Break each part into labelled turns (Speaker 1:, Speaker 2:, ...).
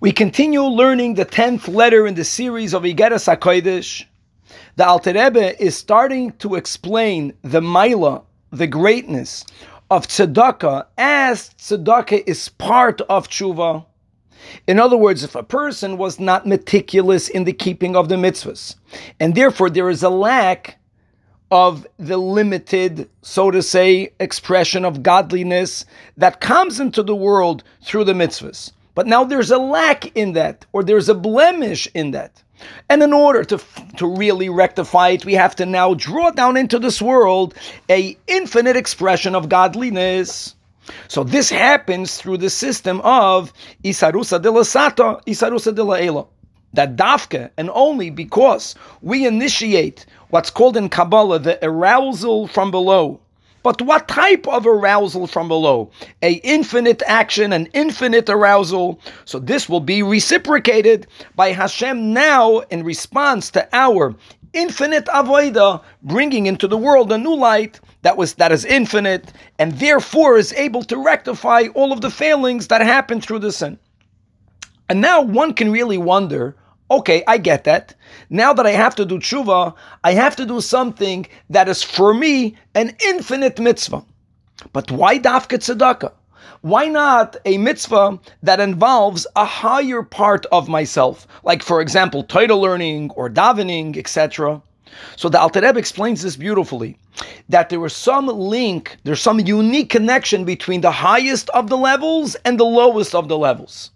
Speaker 1: We continue learning the tenth letter in the series of Igeres Hakodesh. The Alter Rebbe is starting to explain the Maila, the greatness of tzedakah, as tzedakah is part of tshuva. In other words, if a person was not meticulous in the keeping of the mitzvahs, and therefore there is a lack of the limited, so to say, expression of godliness that comes into the world through the mitzvahs. But now there's a lack in that, or there's a blemish in that. And in order to, to really rectify it, we have to now draw down into this world a infinite expression of godliness. So this happens through the system of Isarusa de la Sata, Isarusa de la Ela. That dafka, and only because we initiate what's called in Kabbalah the arousal from below, but what type of arousal from below? A infinite action, an infinite arousal. So this will be reciprocated by Hashem now in response to our infinite avodah, bringing into the world a new light that was that is infinite and therefore is able to rectify all of the failings that happen through the sin. And now one can really wonder Okay, I get that. Now that I have to do tshuva, I have to do something that is for me an infinite mitzvah. But why dafka tzedakah? Why not a mitzvah that involves a higher part of myself, like for example, title learning or davening, etc. So the Alter Rebbe explains this beautifully, that there was some link, there's some unique connection between the highest of the levels and the lowest of the levels.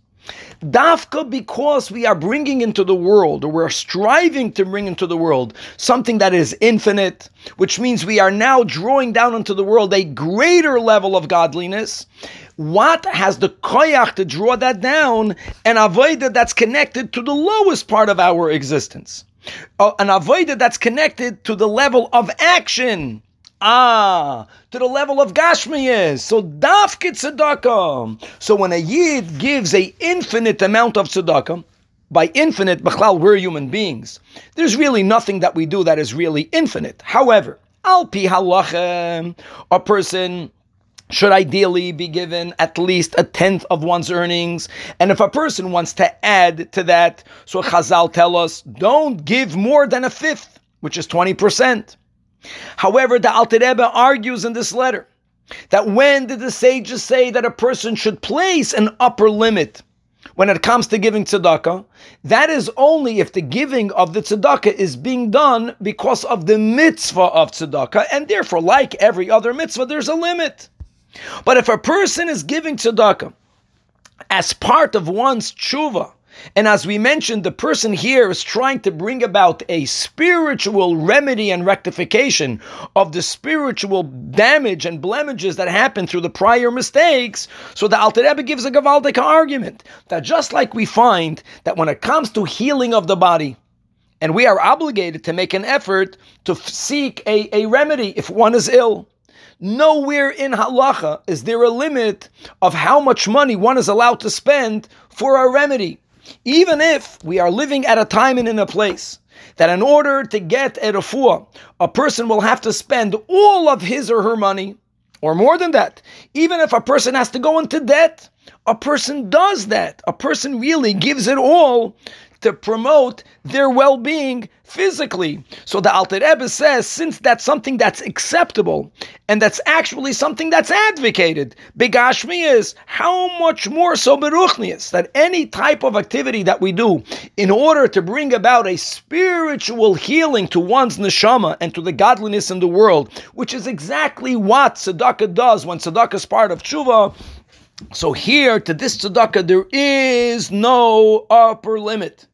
Speaker 1: Dafka because we are bringing into the world, or we're striving to bring into the world, something that is infinite, which means we are now drawing down into the world a greater level of godliness. What has the koyach to draw that down? An avodah that's connected to the lowest part of our existence. Uh, an avodah that's connected to the level of action Ah, to the level of Gashmius. So dafka tzedakah. So when a yid gives a infinite amount of tzedakah, by infinite, b'chlal, we're human beings. There's really nothing that we do that is really infinite. However, al pi a person should ideally be given at least a tenth of one's earnings. And if a person wants to add to that, so Chazal tell us, don't give more than a fifth, which is 20%. However, the Alter Rebbe argues in this letter that when did the sages say that a person should place an upper limit when it comes to giving tzedakah? That is only if the giving of the tzedakah is being done because of the mitzvah of tzedakah, and therefore, like every other mitzvah, there's a limit. But if a person is giving tzedakah as part of one's tshuva, and as we mentioned, the person here is trying to bring about a spiritual remedy and rectification of the spiritual damage and blemishes that happened through the prior mistakes. So the Alter Rebbe gives a Gavaldic argument that just like we find that when it comes to healing of the body, and we are obligated to make an effort to seek a, a remedy if one is ill. Nowhere in halacha is there a limit of how much money one is allowed to spend for a remedy. Even if we are living at a time and in a place that in order to get a refuah, a person will have to spend all of his or her money, or more than that. Even if a person has to go into debt, a person does that. A person really gives it all to promote their well-being physically. So the Alter Rebbe says, since that's something that's acceptable and that's actually something that's advocated, Begashmius how much more so Beruchnius, that any type of activity that we do in order to bring about a spiritual healing to one's neshama and to the godliness in the world, which is exactly what tzedakah does when tzedakah is part of tshuva, so here to this tzedakah there is no upper limit.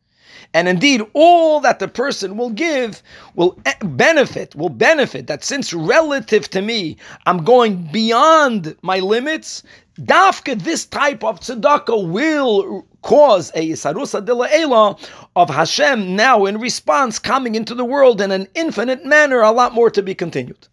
Speaker 1: And indeed, all that the person will give will benefit, will benefit that since relative to me, I'm going beyond my limits, Dafka, this type of tzedakah will cause a Yisarusa de of Hashem now in response coming into the world in an infinite manner, a lot more to be continued.